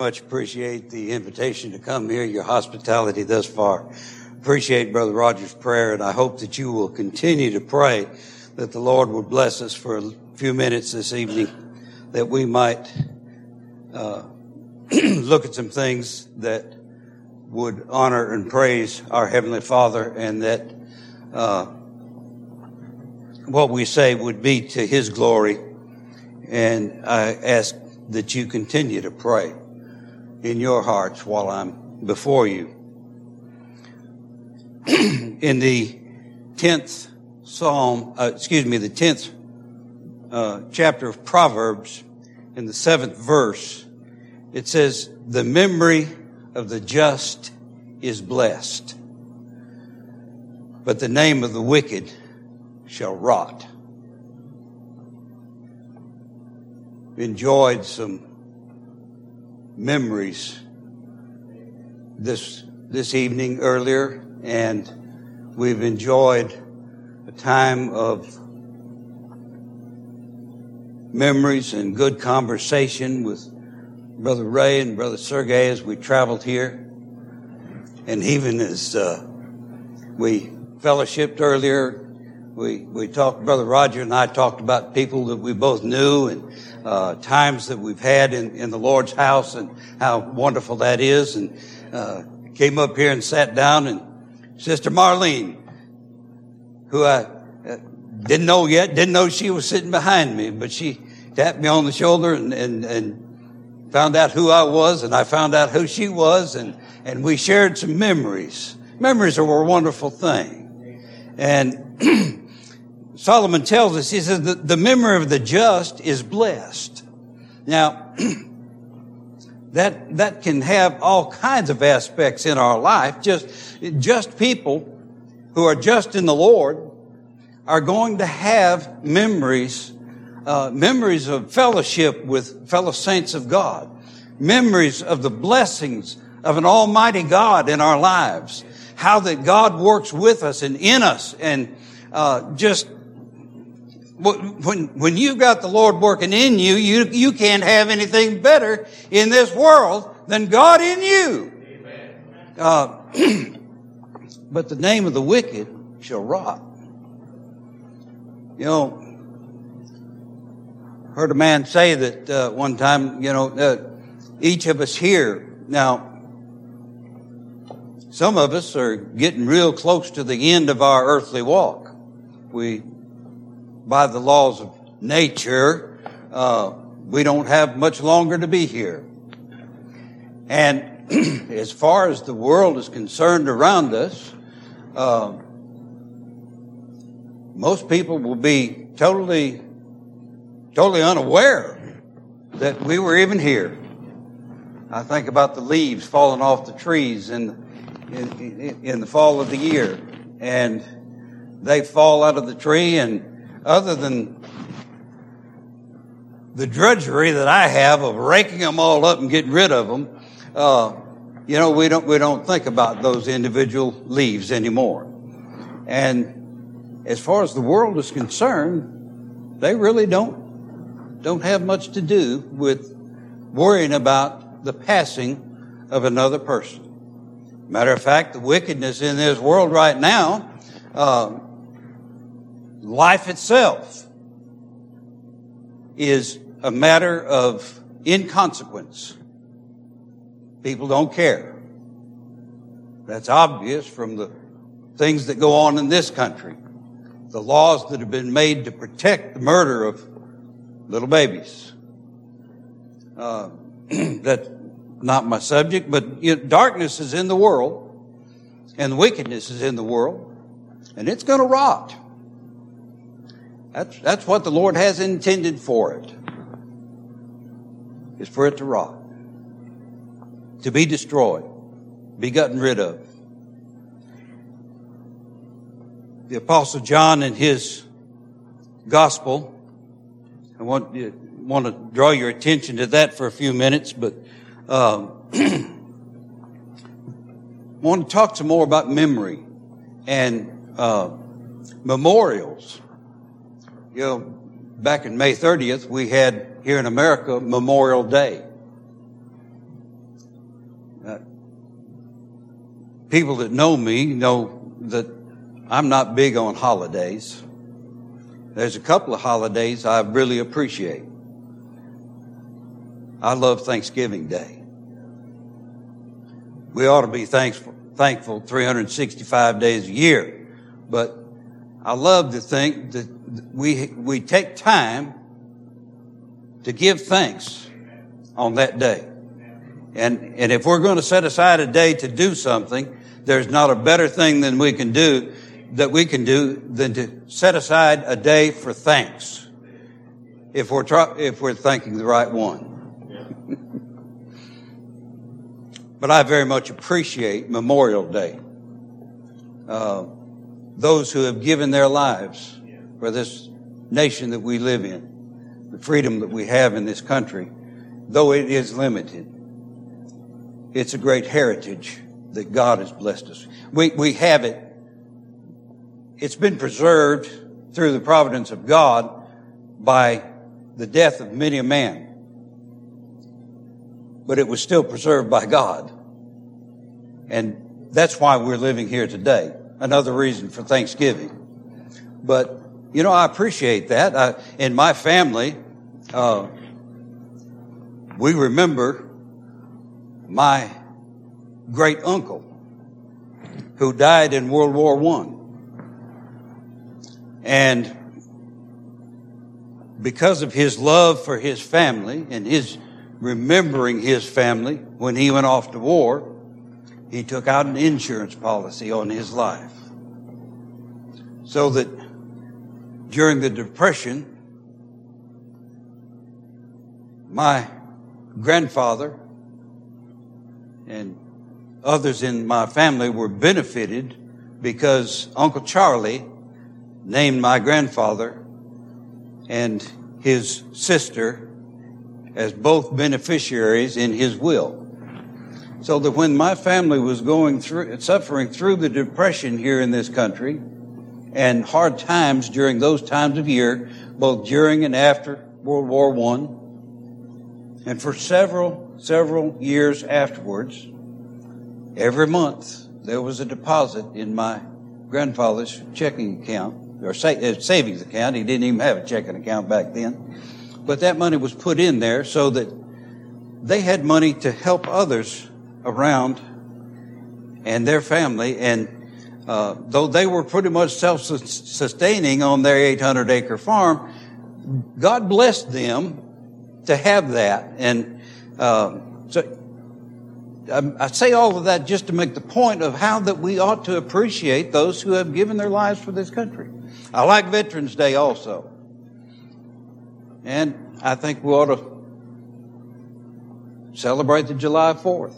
much appreciate the invitation to come here, your hospitality thus far. Appreciate Brother Rogers' prayer, and I hope that you will continue to pray that the Lord would bless us for a few minutes this evening, that we might uh, look at some things that would honor and praise our Heavenly Father, and that uh, what we say would be to His glory. And I ask that you continue to pray in your hearts while I'm before you. in the 10th Psalm, uh, excuse me, the 10th uh, chapter of Proverbs, in the seventh verse, it says, The memory of the just is blessed, but the name of the wicked shall rot. Enjoyed some memories this this evening earlier, and we've enjoyed a time of memories and good conversation with Brother Ray and Brother Sergey as we traveled here, and even as uh, we fellowshipped earlier. We, we talked, Brother Roger and I talked about people that we both knew and uh, times that we've had in, in the Lord's house and how wonderful that is. And uh, came up here and sat down, and Sister Marlene, who I uh, didn't know yet, didn't know she was sitting behind me, but she tapped me on the shoulder and, and, and found out who I was, and I found out who she was, and, and we shared some memories. Memories are a wonderful thing. And Solomon tells us, he says, the, the memory of the just is blessed. Now, that, that can have all kinds of aspects in our life. Just, just people who are just in the Lord are going to have memories, uh, memories of fellowship with fellow saints of God, memories of the blessings of an almighty God in our lives, how that God works with us and in us and uh, just when, when you've got the Lord working in you, you, you can't have anything better in this world than God in you. Uh, but the name of the wicked shall rot. You know, heard a man say that uh, one time, you know, uh, each of us here, now, some of us are getting real close to the end of our earthly walk. We by the laws of nature, uh, we don't have much longer to be here. And as far as the world is concerned around us, uh, most people will be totally, totally unaware that we were even here. I think about the leaves falling off the trees in, in, in the fall of the year, and they fall out of the tree and other than the drudgery that I have of raking them all up and getting rid of them, uh, you know, we don't we don't think about those individual leaves anymore. And as far as the world is concerned, they really don't don't have much to do with worrying about the passing of another person. Matter of fact, the wickedness in this world right now. Uh, life itself is a matter of inconsequence. People don't care. That's obvious from the things that go on in this country. The laws that have been made to protect the murder of little babies. Uh, that's not my subject, but you know, darkness is in the world and wickedness is in the world and it's going to rot. That's, that's what the Lord has intended for it. Is for it to rot. To be destroyed. Be gotten rid of. The apostle John in his gospel, I want, want to draw your attention to that for a few minutes, but, um, I want to talk some more about memory and, uh, memorials you know, back in May 30th, we had here in America Memorial Day. Uh, people that know me know that I'm not big on holidays. There's a couple of holidays I really appreciate. I love Thanksgiving Day. We ought to be thankful, thankful 365 days a year, but I love to think that we, we take time to give thanks on that day. And, and if we're going to set aside a day to do something, there's not a better thing than we can do, that we can do than to set aside a day for thanks. If we're, try, if we're thanking the right one. but I very much appreciate Memorial Day. Uh, those who have given their lives for this nation that we live in, the freedom that we have in this country, though it is limited, it's a great heritage that God has blessed us. We, we have it. It's been preserved through the providence of God by the death of many a man. But it was still preserved by God. And that's why we're living here today. Another reason for Thanksgiving. But, you know, I appreciate that. I, in my family, uh, we remember my great uncle who died in World War One. And because of his love for his family and his remembering his family when he went off to war, he took out an insurance policy on his life. So that during the Depression, my grandfather and others in my family were benefited because Uncle Charlie named my grandfather and his sister as both beneficiaries in his will. So that when my family was going through, suffering through the depression here in this country and hard times during those times of year, both during and after World War One, and for several, several years afterwards, every month there was a deposit in my grandfather's checking account or uh, savings account. He didn't even have a checking account back then. But that money was put in there so that they had money to help others around and their family. And uh, though they were pretty much self-sustaining on their 800 acre farm, God blessed them to have that. And uh, so I say all of that just to make the point of how that we ought to appreciate those who have given their lives for this country. I like Veterans Day also. And I think we ought to celebrate the July 4th.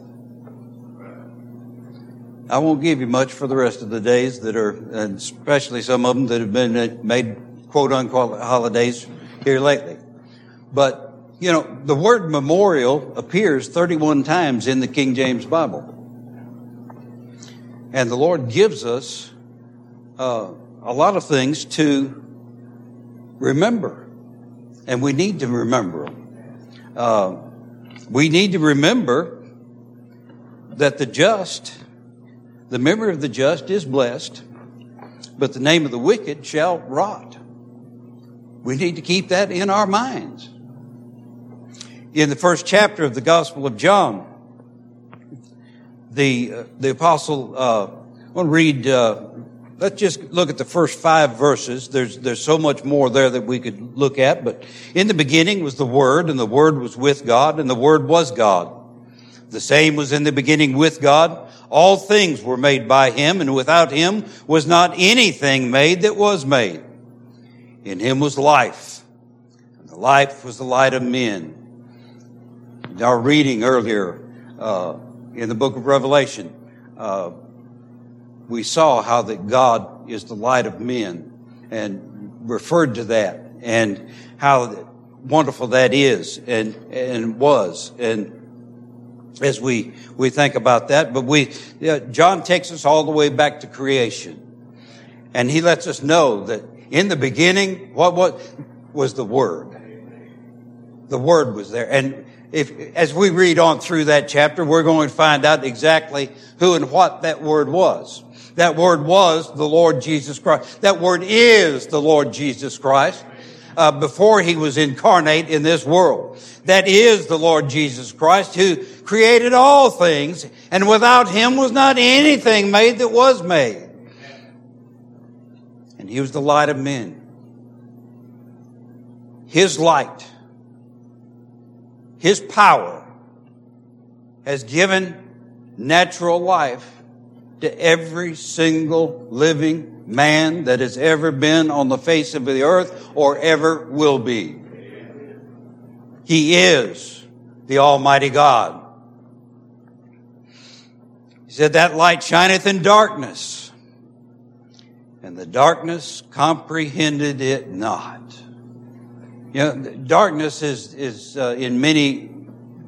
I won't give you much for the rest of the days that are, especially some of them that have been made quote unquote holidays here lately. But, you know, the word memorial appears 31 times in the King James Bible. And the Lord gives us uh, a lot of things to remember. And we need to remember them. Uh, we need to remember that the just, the memory of the just is blessed, but the name of the wicked shall rot. We need to keep that in our minds. In the first chapter of the Gospel of John, the uh, the apostle. Uh, I want to read uh, Let's just look at the first five verses. There's, there's so much more there that we could look at, but in the beginning was the Word, and the Word was with God, and the Word was God. The same was in the beginning with God. All things were made by Him, and without Him was not anything made that was made. In Him was life, and the life was the light of men. Our reading earlier, uh, in the book of Revelation, uh, we saw how that God is the light of men and referred to that and how wonderful that is and, and was. And as we, we think about that, but we, John takes us all the way back to creation. And he lets us know that in the beginning, what, what was the Word? The Word was there. And, if, as we read on through that chapter, we're going to find out exactly who and what that word was. That word was the Lord Jesus Christ. That word is the Lord Jesus Christ. Uh, before he was incarnate in this world. That is the Lord Jesus Christ who created all things and without him was not anything made that was made. And he was the light of men. His light, His power has given natural life to every single living man that has ever been on the face of the earth or ever will be. He is the Almighty God. He said, That light shineth in darkness, and the darkness comprehended it not. You know, darkness is, is uh, in many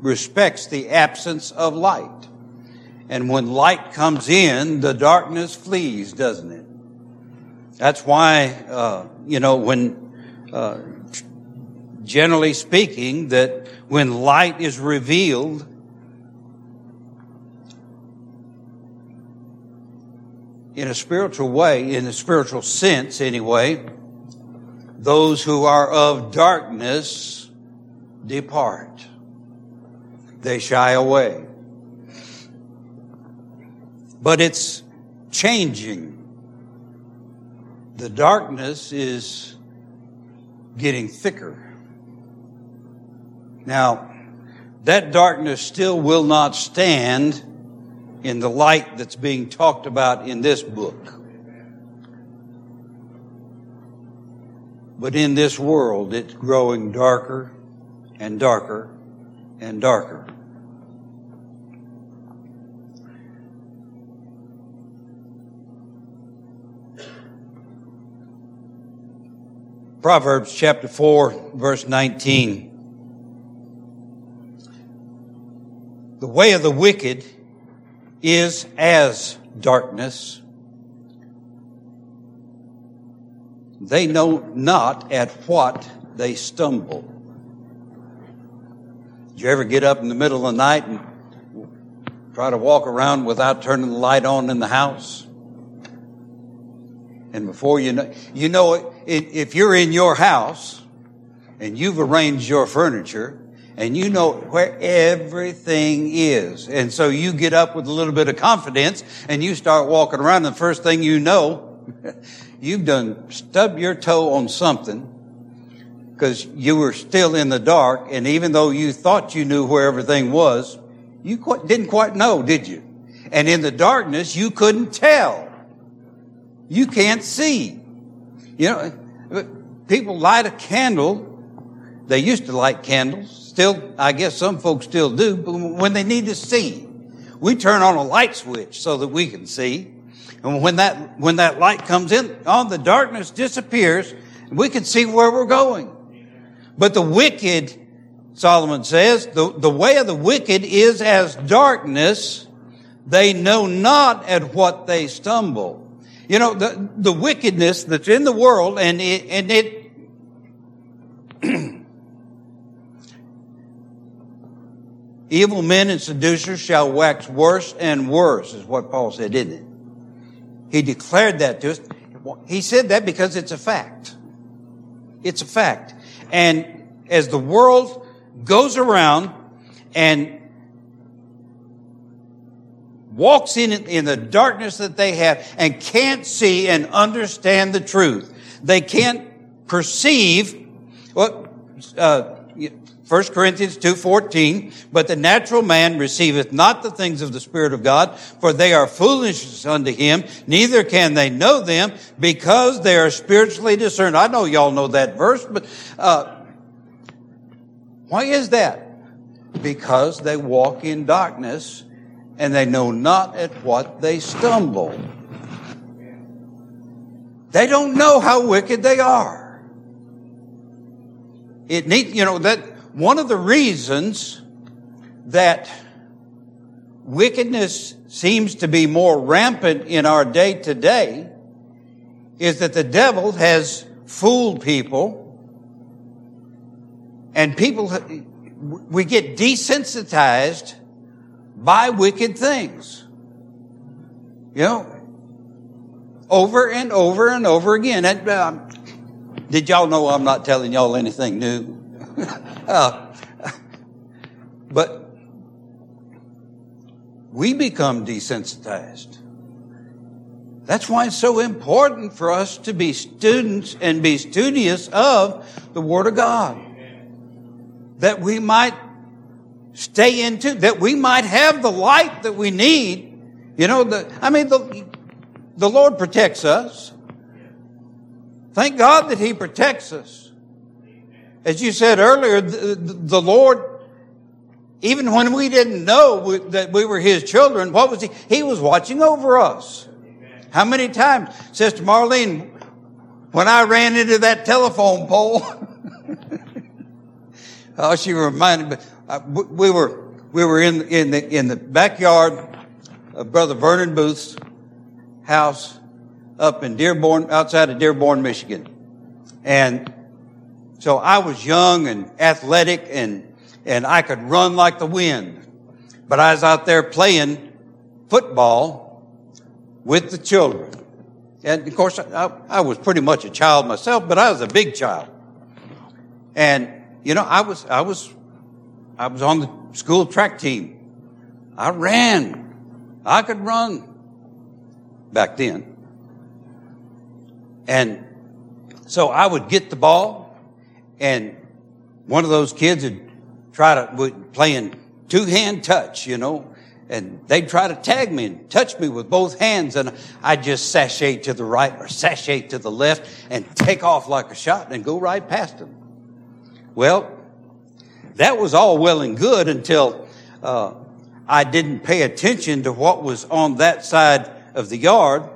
respects the absence of light. And when light comes in, the darkness flees, doesn't it? That's why, uh, you know, when, uh, generally speaking, that when light is revealed, in a spiritual way, in a spiritual sense anyway, those who are of darkness depart. They shy away. But it's changing. The darkness is getting thicker. Now, that darkness still will not stand in the light that's being talked about in this book. But in this world, it's growing darker and darker and darker. Proverbs chapter 4, verse 19. The way of the wicked is as darkness, They know not at what they stumble. Did you ever get up in the middle of the night and try to walk around without turning the light on in the house? And before you know, you know, if you're in your house and you've arranged your furniture and you know where everything is. And so you get up with a little bit of confidence and you start walking around and the first thing you know, you've done stubbed your toe on something because you were still in the dark. And even though you thought you knew where everything was, you quite, didn't quite know, did you? And in the darkness, you couldn't tell. You can't see. You know, people light a candle. They used to light candles. Still, I guess some folks still do, but when they need to see, we turn on a light switch so that we can see. And when that, when that light comes in, all the darkness disappears. and We can see where we're going. But the wicked, Solomon says, the, the way of the wicked is as darkness. They know not at what they stumble. You know, the, the wickedness that's in the world and it, and it, evil men and seducers shall wax worse and worse is what Paul said, didn't it? He declared that to us. He said that because it's a fact. It's a fact. And as the world goes around and walks in in the darkness that they have and can't see and understand the truth, they can't perceive what uh, 1 Corinthians 2.14, but the natural man receiveth not the things of the Spirit of God, for they are foolishness unto him, neither can they know them, because they are spiritually discerned. I know y'all know that verse, but, uh, why is that? Because they walk in darkness, and they know not at what they stumble. They don't know how wicked they are. It needs, you know, that, one of the reasons that wickedness seems to be more rampant in our day to day is that the devil has fooled people and people we get desensitized by wicked things. You know, over and over and over again. And, uh, did y'all know I'm not telling y'all anything new? uh, but we become desensitized. That's why it's so important for us to be students and be studious of the Word of God. That we might stay into, that we might have the light that we need. You know, the, I mean, the, the Lord protects us. Thank God that He protects us. As you said earlier, the, the Lord, even when we didn't know that we were His children, what was He? He was watching over us. How many times, Sister Marlene, when I ran into that telephone pole, oh, she reminded me, uh, we were, we were in, in the, in the backyard of Brother Vernon Booth's house up in Dearborn, outside of Dearborn, Michigan. And so I was young and athletic and, and I could run like the wind. But I was out there playing football with the children. And of course, I, I, was pretty much a child myself, but I was a big child. And, you know, I was, I was, I was on the school track team. I ran. I could run back then. And so I would get the ball and one of those kids would try to, would playing two hand touch, you know, and they'd try to tag me and touch me with both hands and I'd just sashay to the right or sashay to the left and take off like a shot and go right past them. Well, that was all well and good until uh, I didn't pay attention to what was on that side of the yard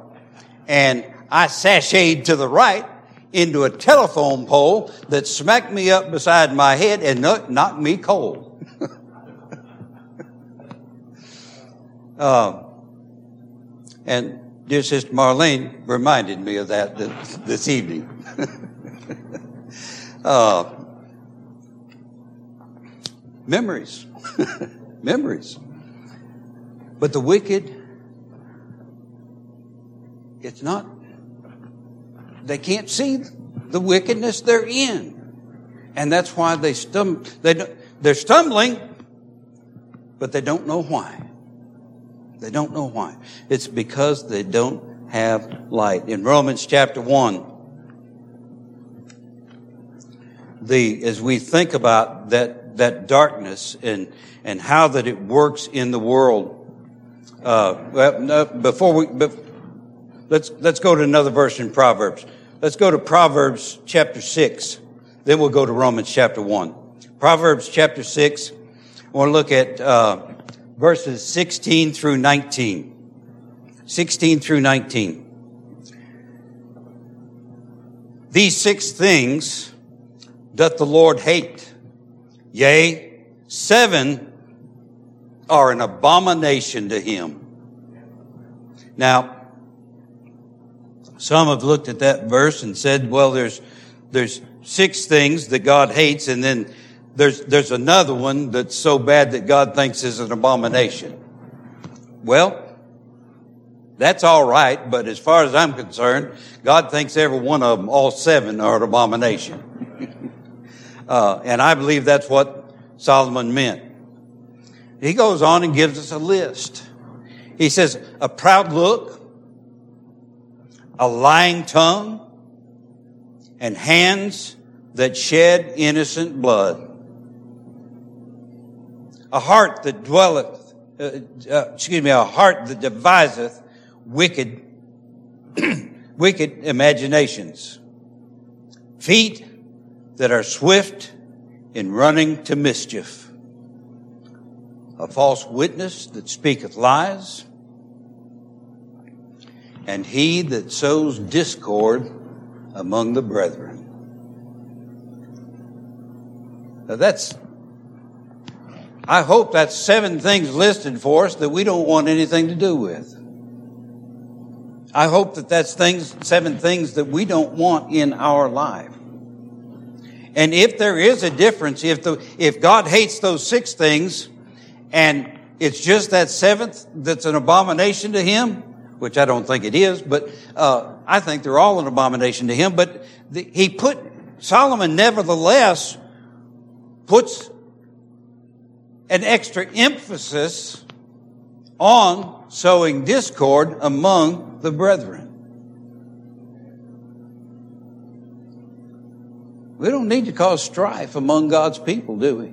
and I sashayed to the right into a telephone pole that smacked me up beside my head and knocked me cold. Uh, and dear Sister Marlene reminded me of that this, this evening. uh, memories. memories. But the wicked, it's not, they can't see the wickedness they're in. And that's why they stum- they, they're stumbling, but they don't know why. They don't know why. It's because they don't have light. In Romans chapter 1, the, as we think about that, that darkness and, and how that it works in the world, uh, before we, let's, let's go to another verse in Proverbs. Let's go to Proverbs chapter 6. Then we'll go to Romans chapter 1. Proverbs chapter 6. I want to look at, uh, verses 16 through 19. 16 through 19. These six things doth the Lord hate. Yea, seven are an abomination to him. Now, some have looked at that verse and said, well, there's, there's six things that God hates and then there's, there's another one that's so bad that God thinks is an abomination. Well, that's all right, but as far as I'm concerned, God thinks every one of them, all seven, are an abomination. Uh, and I believe that's what Solomon meant. He goes on and gives us a list. He says, a proud look, a lying tongue, and hands that shed innocent blood a heart that dwelleth, uh, uh, excuse me, a heart that deviseth wicked, wicked imaginations. Feet that are swift in running to mischief. A false witness that speaketh lies. And he that sows discord among the brethren. Now that's I hope that's seven things listed for us that we don't want anything to do with. I hope that that's things, seven things that we don't want in our life. And if there is a difference, if the, if God hates those six things and it's just that seventh that's an abomination to him, which I don't think it is, but, uh, I think they're all an abomination to him, but the, he put, Solomon nevertheless puts an extra emphasis on sowing discord among the brethren. We don't need to cause strife among God's people, do we?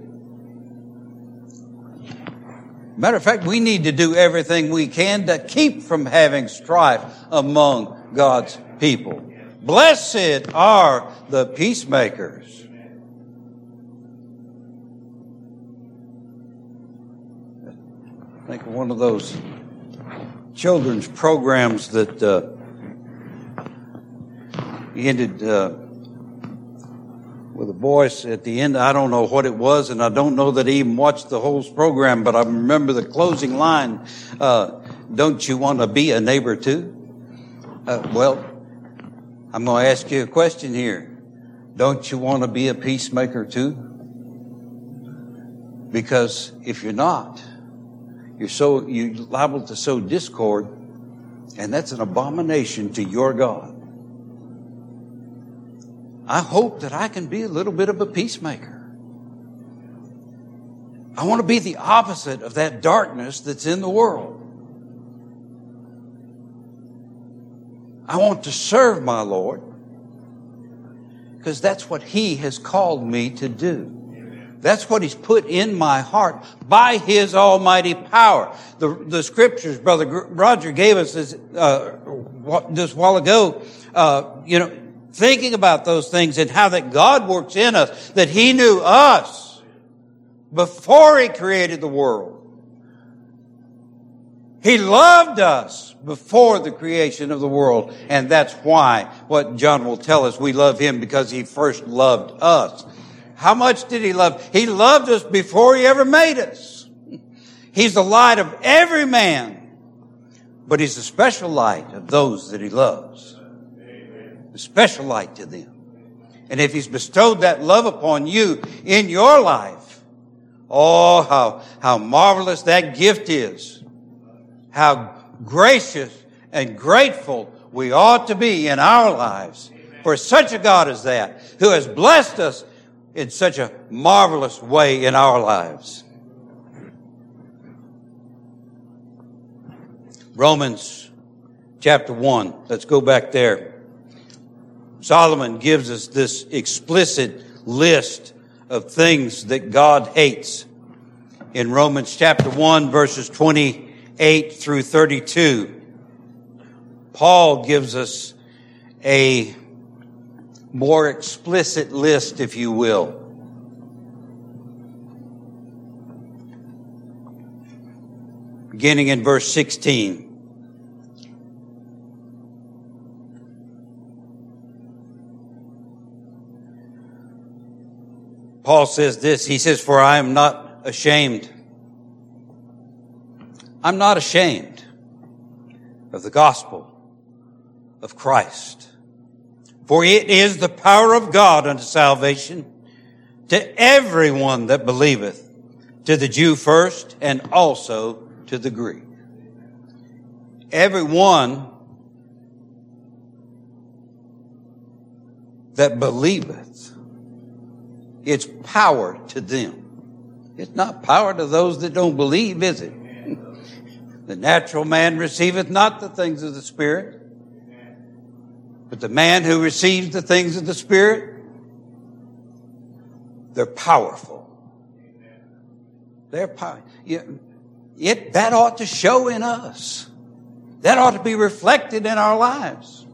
Matter of fact, we need to do everything we can to keep from having strife among God's people. Blessed are the peacemakers. Think of one of those children's programs that uh, ended uh, with a voice at the end. I don't know what it was, and I don't know that he even watched the whole program, but I remember the closing line uh, Don't you want to be a neighbor too? Uh, well, I'm going to ask you a question here. Don't you want to be a peacemaker too? Because if you're not, you're so, you're liable to sow discord, and that's an abomination to your God. I hope that I can be a little bit of a peacemaker. I want to be the opposite of that darkness that's in the world. I want to serve my Lord because that's what He has called me to do. That's what He's put in my heart by His almighty power. The, the scriptures, Brother Roger gave us this, uh, a while ago, uh, you know, thinking about those things and how that God works in us, that He knew us before He created the world. He loved us before the creation of the world. And that's why what John will tell us, we love Him because He first loved us. How much did he love? He loved us before he ever made us. He's the light of every man, but he's the special light of those that he loves. The special light to them. And if he's bestowed that love upon you in your life, oh, how, how marvelous that gift is. How gracious and grateful we ought to be in our lives for such a God as that, who has blessed us in such a marvelous way in our lives. Romans chapter 1. Let's go back there. Solomon gives us this explicit list of things that God hates in Romans chapter 1 verses 28 through 32. Paul gives us a more explicit list, if you will. Beginning in verse 16. Paul says this, he says, for I am not ashamed. I'm not ashamed of the gospel of Christ for it is the power of God unto salvation to everyone that believeth, to the Jew first and also to the Greek. Everyone that believeth, it's power to them. It's not power to those that don't believe, is it? the natural man receiveth not the things of the Spirit but the man who receives the things of the Spirit, they're powerful. They're powerful. It, that ought to show in us. That ought to be reflected in our lives.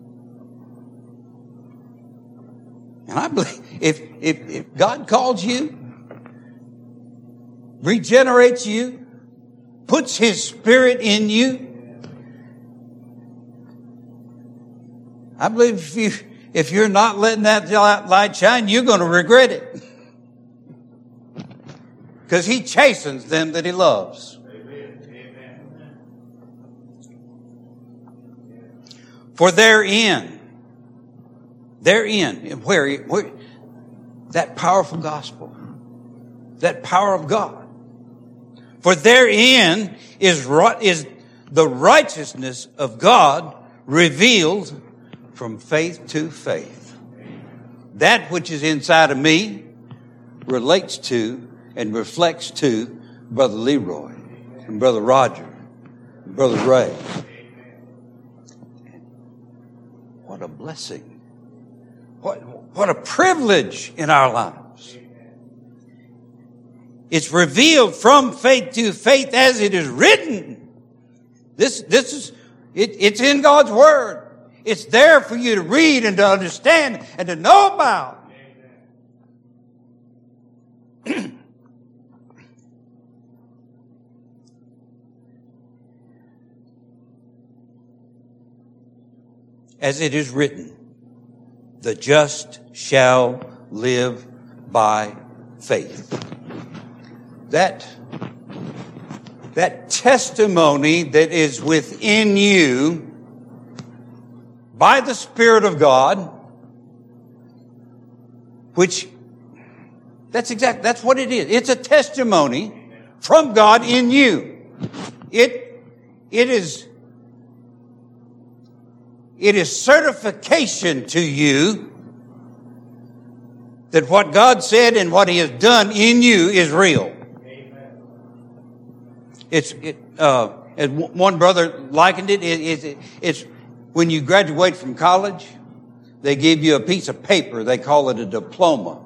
And I believe if, if, if God calls you, regenerates you, puts His Spirit in you, I believe if you, if you're not letting that light shine, you're going to regret it. Because he chastens them that he loves. For therein, therein, where, where that powerful gospel, that power of God. For therein is, is the righteousness of God revealed from faith to faith. That which is inside of me relates to and reflects to Brother Leroy and Brother Roger and Brother Ray. What a blessing. What, what a privilege in our lives. It's revealed from faith to faith as it is written. This, this is, it, it's in God's Word. It's there for you to read and to understand and to know about. as it is written, the just shall live by faith. That, that testimony that is within you by the Spirit of God, which that's exact, that's what it is. It's a testimony from God in you. It, it is it is certification to you that what God said and what He has done in you is real. Amen. It's, it, uh, as one brother likened it, it, it, it's when you graduate from college, they give you a piece of paper. They call it a diploma.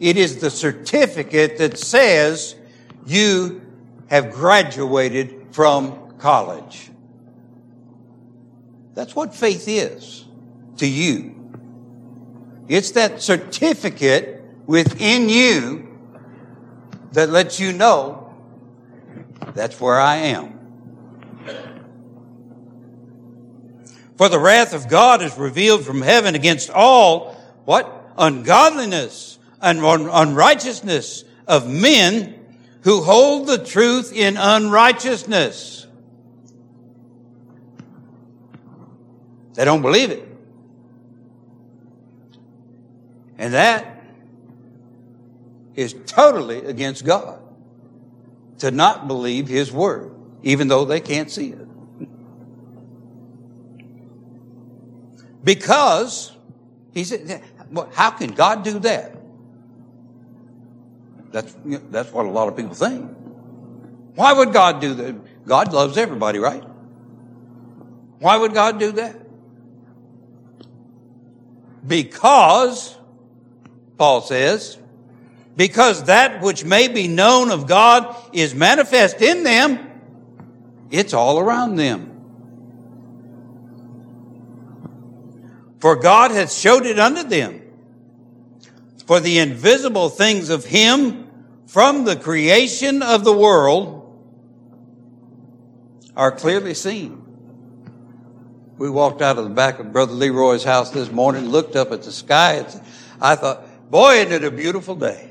It is the certificate that says you have graduated from college. That's what faith is to you. It's that certificate within you that lets you know that's where I am. For the wrath of God is revealed from heaven against all what? Ungodliness and unrighteousness of men who hold the truth in unrighteousness. They don't believe it. And that is totally against God to not believe His Word, even though they can't see it. Because, he said, how can God do that? That's, that's what a lot of people think. Why would God do that? God loves everybody, right? Why would God do that? Because, Paul says, because that which may be known of God is manifest in them, it's all around them. For God hath showed it unto them. For the invisible things of Him from the creation of the world are clearly seen we walked out of the back of Brother Leroy's house this morning, looked up at the sky, and I thought, boy, isn't it a beautiful day.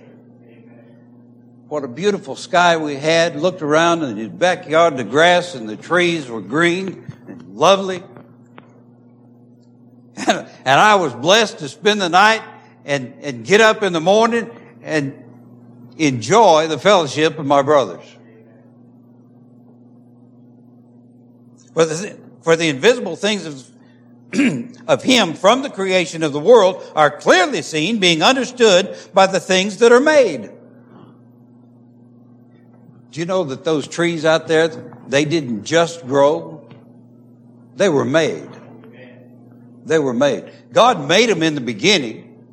What a beautiful sky we had. Looked around in his backyard, the grass and the trees were green and lovely. And, I was blessed to spend the night and, and get up in the morning and enjoy the fellowship of my brothers. But the, for the invisible things of, of him from the creation of the world are clearly seen, being understood by the things that are made. Do you know that those trees out there, they didn't just grow? They were made. They were made. God made them in the beginning,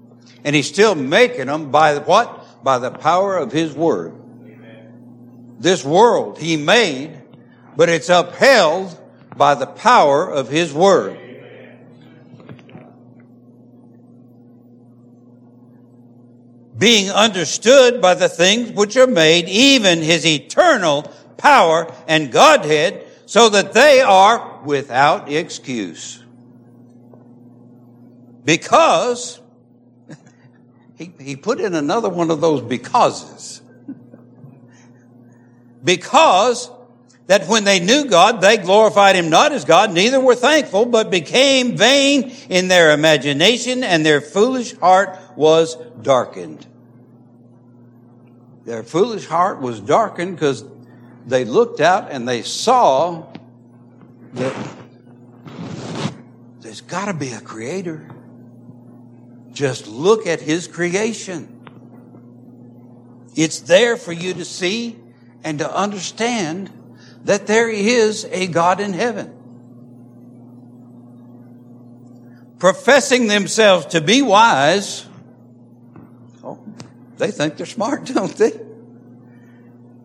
and He's still making them by what? By the power of His Word. This world He made, but it's upheld by the power of His Word. Being understood by the things which are made, even His eternal power and Godhead, so that they are without excuse. Because he, he put in another one of those becauses. because that when they knew God, they glorified him not as God, neither were thankful, but became vain in their imagination, and their foolish heart was darkened. Their foolish heart was darkened because they looked out and they saw that there's got to be a creator. Just look at his creation. It's there for you to see and to understand that there is a God in heaven. Professing themselves to be wise, oh, they think they're smart, don't they?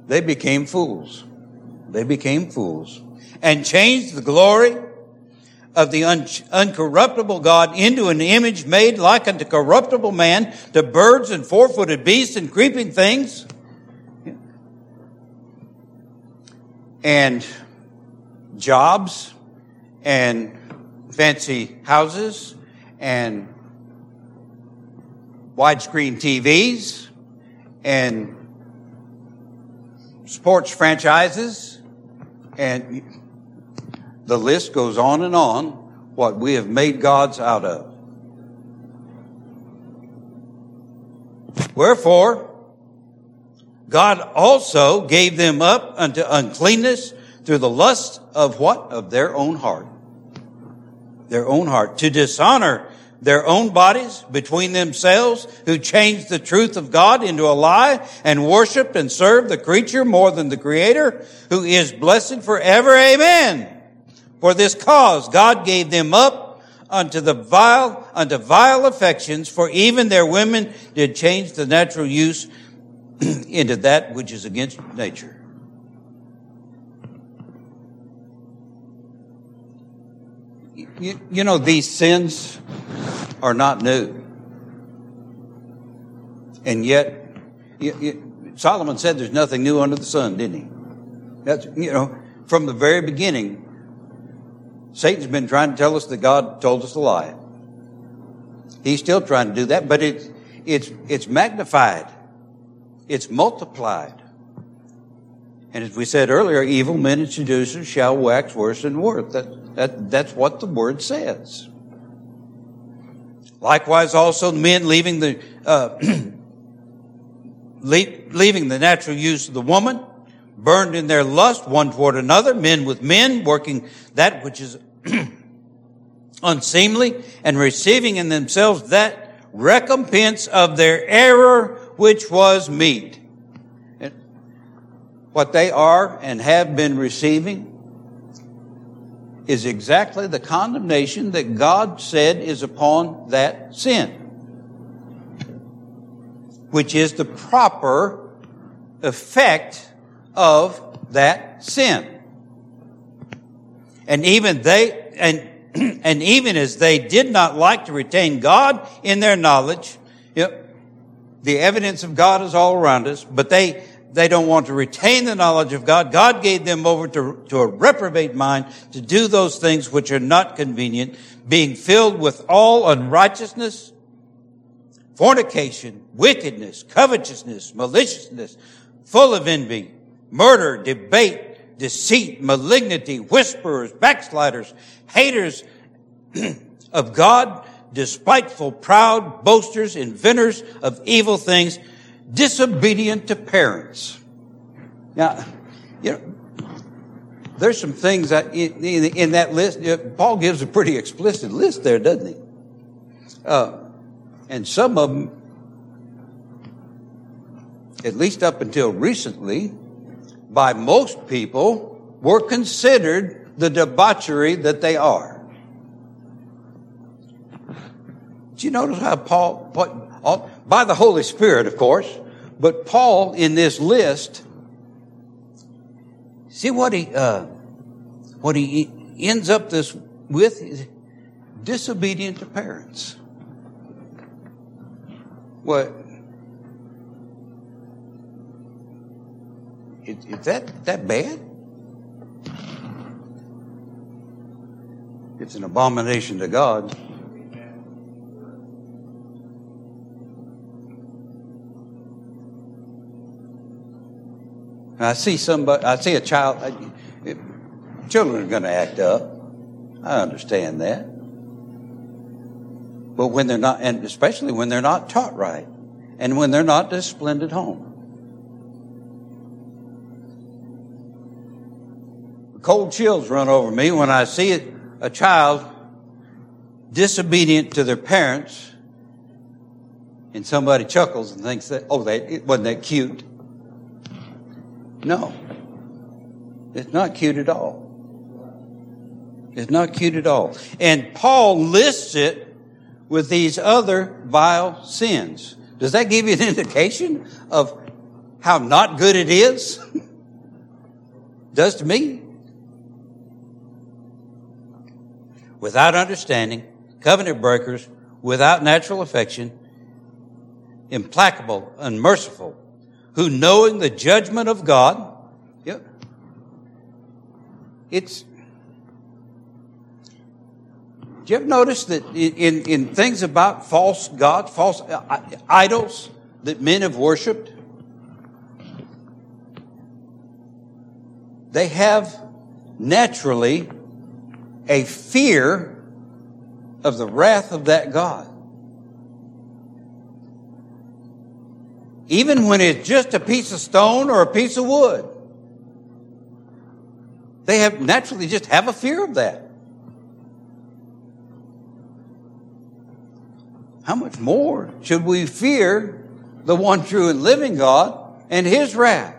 They became fools. They became fools and changed the glory of the un- uncorruptible God into an image made like unto corruptible man, to birds and four-footed beasts and creeping things. And jobs and fancy houses and widescreen TVs and sports franchises and the list goes on and on what we have made gods out of. Wherefore, God also gave them up unto uncleanness through the lust of what? Of their own heart. Their own heart. To dishonor their own bodies between themselves who changed the truth of God into a lie and worship and serve the creature more than the creator who is blessed forever. Amen. For this cause God gave them up unto the vile, unto vile affections, for even their women did change the natural use into that which is against nature. You, you know, these sins are not new. And yet, you, you, Solomon said there's nothing new under the sun, didn't he? That's, you know, from the very beginning, Satan's been trying to tell us that God told us a lie. He's still trying to do that, but it's, it's, it's magnified. It's multiplied. And as we said earlier, evil men and seducers shall wax worse and worse. That, that, that's what the word says. Likewise, also men leaving the uh, leaving the natural use of the woman, burned in their lust one toward another, men with men, working that which is unseemly, and receiving in themselves that recompense of their error which was meet. What they are and have been receiving is exactly the condemnation that God said is upon that sin, which is the proper effect of that sin. And even they, and, and even as they did not like to retain God in their knowledge, the evidence of God is all around us, but they, they don't want to retain the knowledge of God. God gave them over to, to a reprobate mind to do those things which are not convenient, being filled with all unrighteousness, fornication, wickedness, covetousness, maliciousness, full of envy, murder, debate, deceit, malignity, whisperers, backsliders, haters of God, despiteful, proud, boasters, inventors of evil things, disobedient to parents. Now, you know, there's some things that in, in that list, Paul gives a pretty explicit list there, doesn't he? Uh, and some of them, at least up until recently, by most people, were considered the debauchery that they are. Do you notice how Paul, Paul by the Holy Spirit, of course. But Paul, in this list, see what he uh, what he ends up this with is disobedient to parents. What? Is, is that that bad? It's an abomination to God. I see somebody, I see a child, uh, Children are going to act up. I understand that. But when they're not, and especially when they're not taught right, and when they're not disciplined at home. Cold chills run over me when I see a child disobedient to their parents and somebody chuckles and thinks that, oh, that, wasn't that cute. No. It's not cute at all. It's not cute at all. And Paul lists it with these other vile sins. Does that give you an indication of how not good it is? Does to me. Without understanding, covenant breakers, without natural affection, implacable, unmerciful, who knowing the judgment of God, yeah, it's, do you ever notice that in, in things about false gods, false idols that men have worshiped, they have naturally a fear of the wrath of that God. Even when it's just a piece of stone or a piece of wood. They have naturally just have a fear of that. How much more should we fear the one true and living God and his wrath?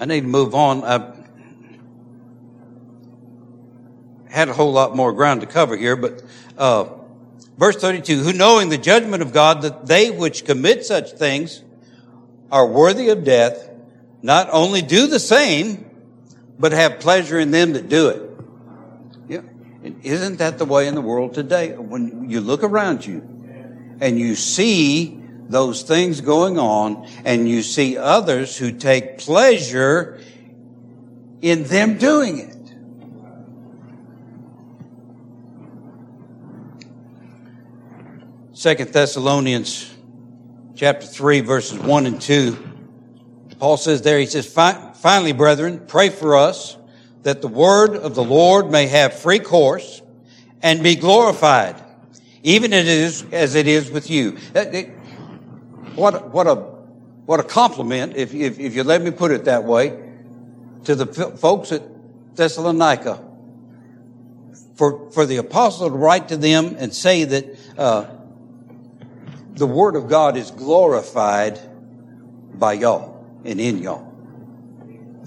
I need to move on. I had a whole lot more ground to cover here, but uh, verse 32, who knowing the judgment of God that they which commit such things are worthy of death, not only do the same, but have pleasure in them that do it. Yeah. Isn't that the way in the world today? When you look around you and you see those things going on and you see others who take pleasure in them doing it. Second Thessalonians chapter 3 verses 1 and 2. Paul says there, he says, finally, brethren, pray for us that the word of the Lord may have free course and be glorified, even as it is with you. What, what a, what a compliment, if, if, if you let me put it that way, to the folks at Thessalonica. For, for the apostle to write to them and say that, uh, the word of God is glorified by y'all and in y'all.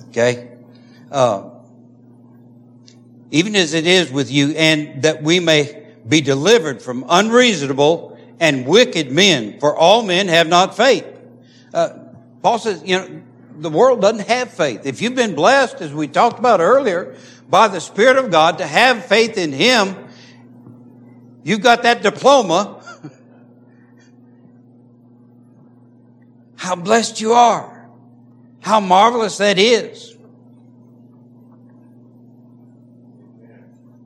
Okay? Uh, even as it is with you, and that we may be delivered from unreasonable and wicked men, for all men have not faith. Uh, Paul says, you know, the world doesn't have faith. If you've been blessed, as we talked about earlier, by the Spirit of God to have faith in Him, you've got that diploma. How blessed you are. How marvelous that is.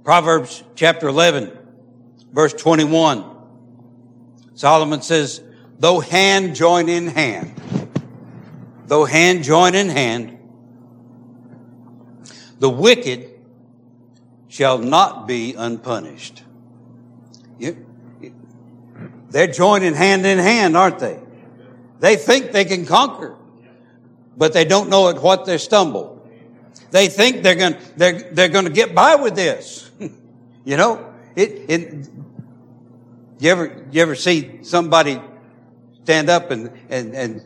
Proverbs chapter 11, verse 21. Solomon says, though hand join in hand, though hand join in hand, the wicked shall not be unpunished. They're joining hand in hand, aren't they? They think they can conquer, but they don't know at what they stumble. They think they're going they're they're going to get by with this. you know, it, it you ever, you ever see somebody stand up and, and, and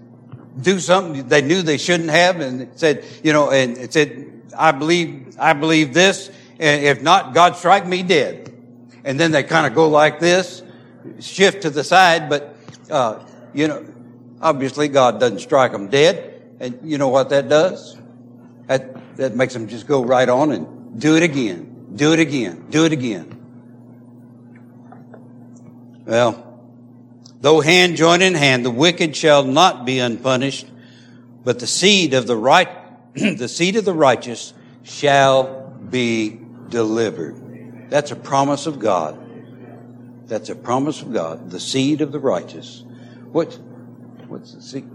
do something they knew they shouldn't have and said, you know, and it said, I believe, I believe this. And if not, God strike me dead. And then they kind of go like this, shift to the side, but, uh, you know, obviously God doesn't strike them dead. And you know what that does? That, that makes them just go right on and do it again, do it again, do it again. Well, though hand join in hand, the wicked shall not be unpunished, but the seed of the right, the seed of the righteous shall be delivered. That's a promise of God. That's a promise of God. The seed of the righteous. What, what's the seed?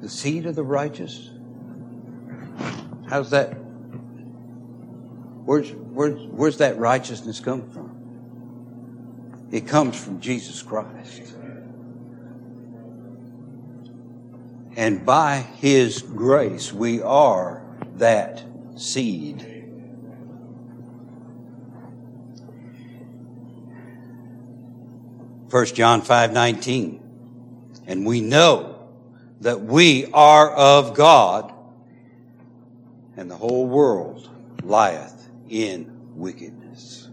the seed of the righteous? How's that? Where's, where's, where's that righteousness come from? It comes from Jesus Christ. And by His grace, we are that seed. First John 5 19. And we know that we are of God, and the whole world lieth in wickedness.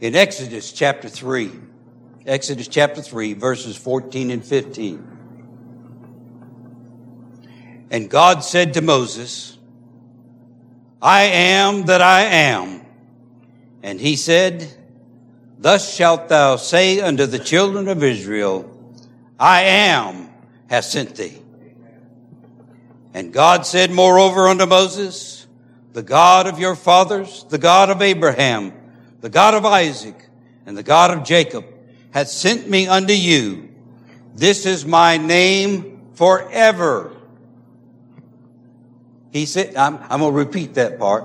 In Exodus chapter 3, Exodus chapter 3, verses 14 and 15. And God said to Moses, I am that I am. And he said, Thus shalt thou say unto the children of Israel, I am hath sent thee. And God said moreover unto Moses, the God of your fathers, the God of Abraham, the God of Isaac, and the God of Jacob hath sent me unto you. This is my name forever. He said, I'm, I'm going to repeat that part.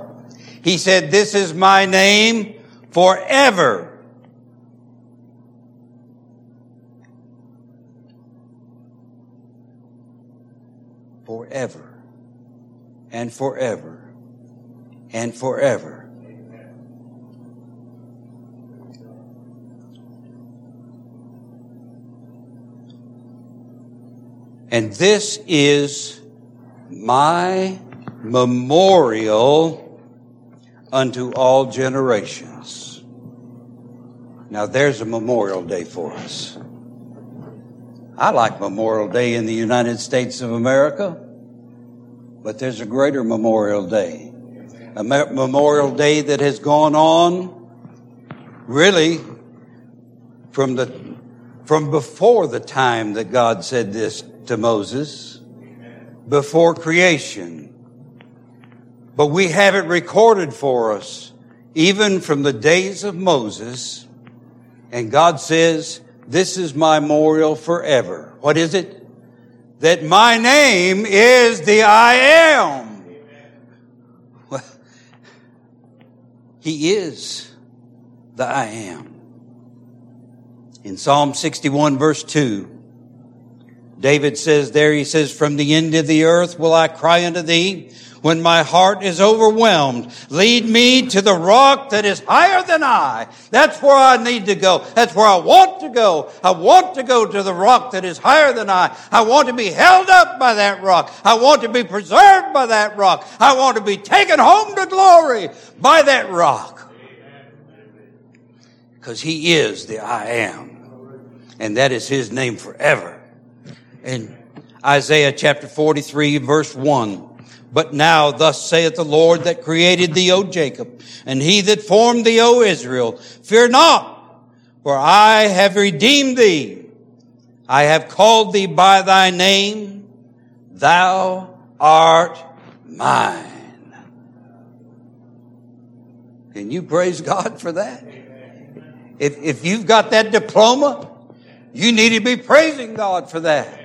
He said, this is my name forever. Forever and forever and forever. And this is my memorial unto all generations. Now there's a memorial day for us. I like Memorial Day in the United States of America, but there's a greater Memorial Day. A Memorial Day that has gone on really from the, from before the time that God said this to Moses, before creation. But we have it recorded for us, even from the days of Moses. And God says, this is my memorial forever. What is it? That my name is the I am. Well, he is the I am. In Psalm 61 verse 2, David says there, he says, from the end of the earth will I cry unto thee when my heart is overwhelmed. Lead me to the rock that is higher than I. That's where I need to go. That's where I want to go. I want to go to the rock that is higher than I. I want to be held up by that rock. I want to be preserved by that rock. I want to be taken home to glory by that rock. Because he is the I am. And that is his name forever. In Isaiah chapter 43 verse 1. But now thus saith the Lord that created thee, O Jacob, and he that formed thee, O Israel, fear not, for I have redeemed thee. I have called thee by thy name. Thou art mine. Can you praise God for that? If, if you've got that diploma, you need to be praising God for that.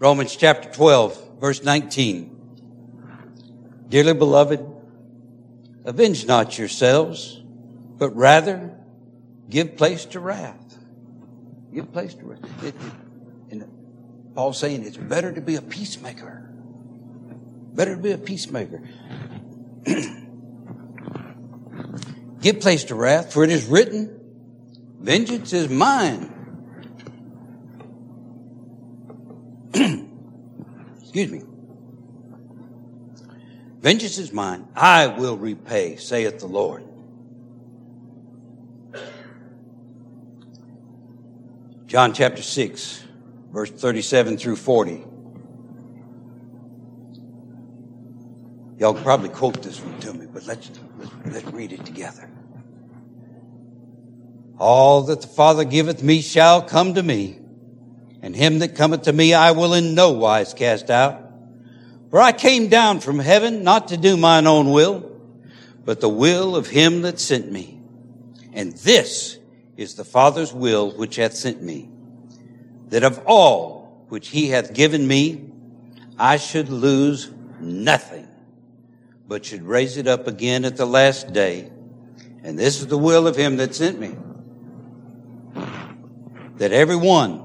Romans chapter 12, verse 19. Dearly beloved, avenge not yourselves, but rather give place to wrath. Give place to wrath. It, and Paul's saying it's better to be a peacemaker. Better to be a peacemaker. give place to wrath, for it is written, Vengeance is mine. Excuse me. Vengeance is mine. I will repay, saith the Lord. John chapter 6, verse 37 through 40. Y'all can probably quote this one to me, but let's, let's, let's read it together. All that the Father giveth me shall come to me and him that cometh to me I will in no wise cast out. For I came down from heaven not to do mine own will, but the will of him that sent me. And this is the Father's will which hath sent me, that of all which he hath given me, I should lose nothing, but should raise it up again at the last day. And this is the will of him that sent me, that every one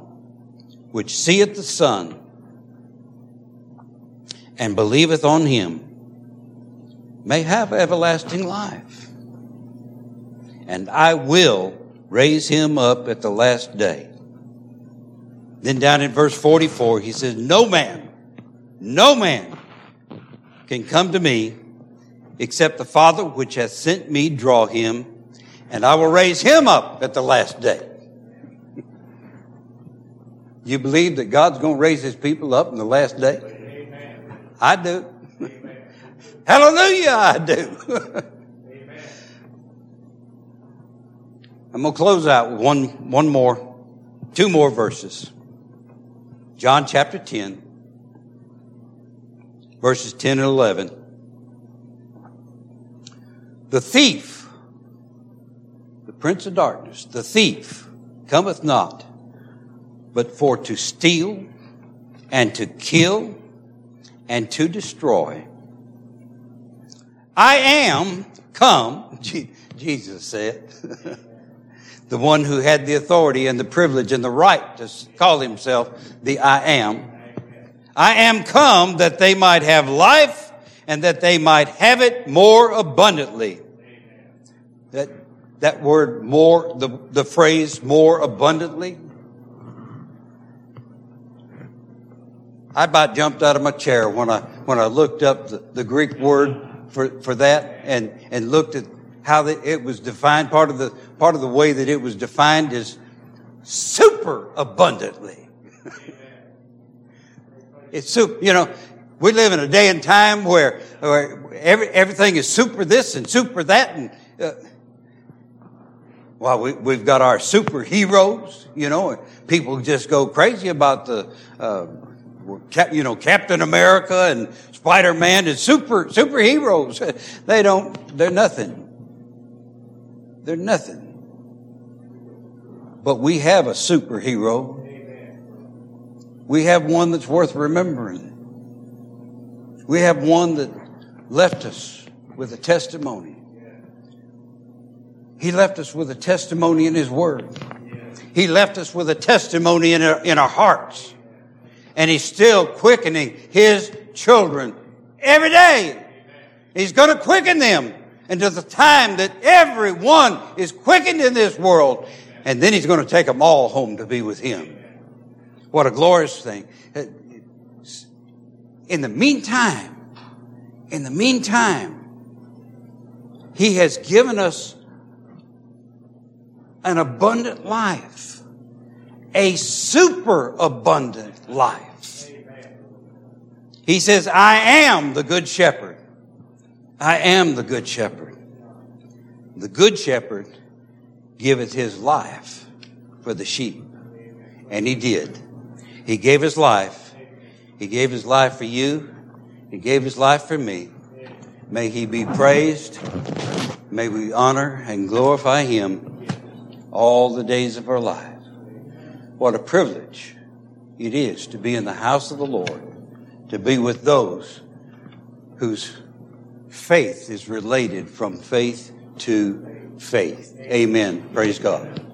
which seeth the Son and believeth on him may have everlasting life. And I will raise him up at the last day. Then down in verse 44, he says, No man, no man can come to me except the Father which hath sent me draw him, and I will raise him up at the last day. You believe that God's going to raise his people up in the last day? Amen. I do. Amen. Hallelujah, I do. I'm going to close out with one, one more, two more verses. John chapter 10, verses 10 and 11. The thief, the prince of darkness, the thief cometh not, but for to steal and to kill and to destroy. I am come, Jesus said. the one who had the authority and the privilege and the right to call himself the I am. I am come that they might have life and that they might have it more abundantly. That, that word more, the, the phrase more abundantly. I about jumped out of my chair when I, when I looked up the, the Greek word for, for that and, and looked at how the, it was defined. Part of the, part of the way that it was defined is super abundantly. it's super, you know, we live in a day and time where, where every, everything is super this and super that and, uh, well, we, we've got our superheroes, you know, people just go crazy about the, uh, you know, Captain America and Spider-Man and super, superheroes. They don't, they're nothing. They're nothing. But we have a superhero. We have one that's worth remembering. We have one that left us with a testimony. He left us with a testimony in His Word. He left us with a testimony in our, in our hearts. And He's still quickening His children every day. He's going to quicken them until the time that everyone is quickened in this world. And then he's going to take them all home to be with him. What a glorious thing. In the meantime, in the meantime, he has given us an abundant life, a super abundant life. He says, I am the good shepherd. I am the good shepherd. The good shepherd giveth his life for the sheep. And he did. He gave his life. He gave his life for you. He gave his life for me. May he be praised. May we honor and glorify him all the days of our life. What a privilege it is to be in the house of the Lord, to be with those whose faith is related from faith to faith. Amen. Praise God.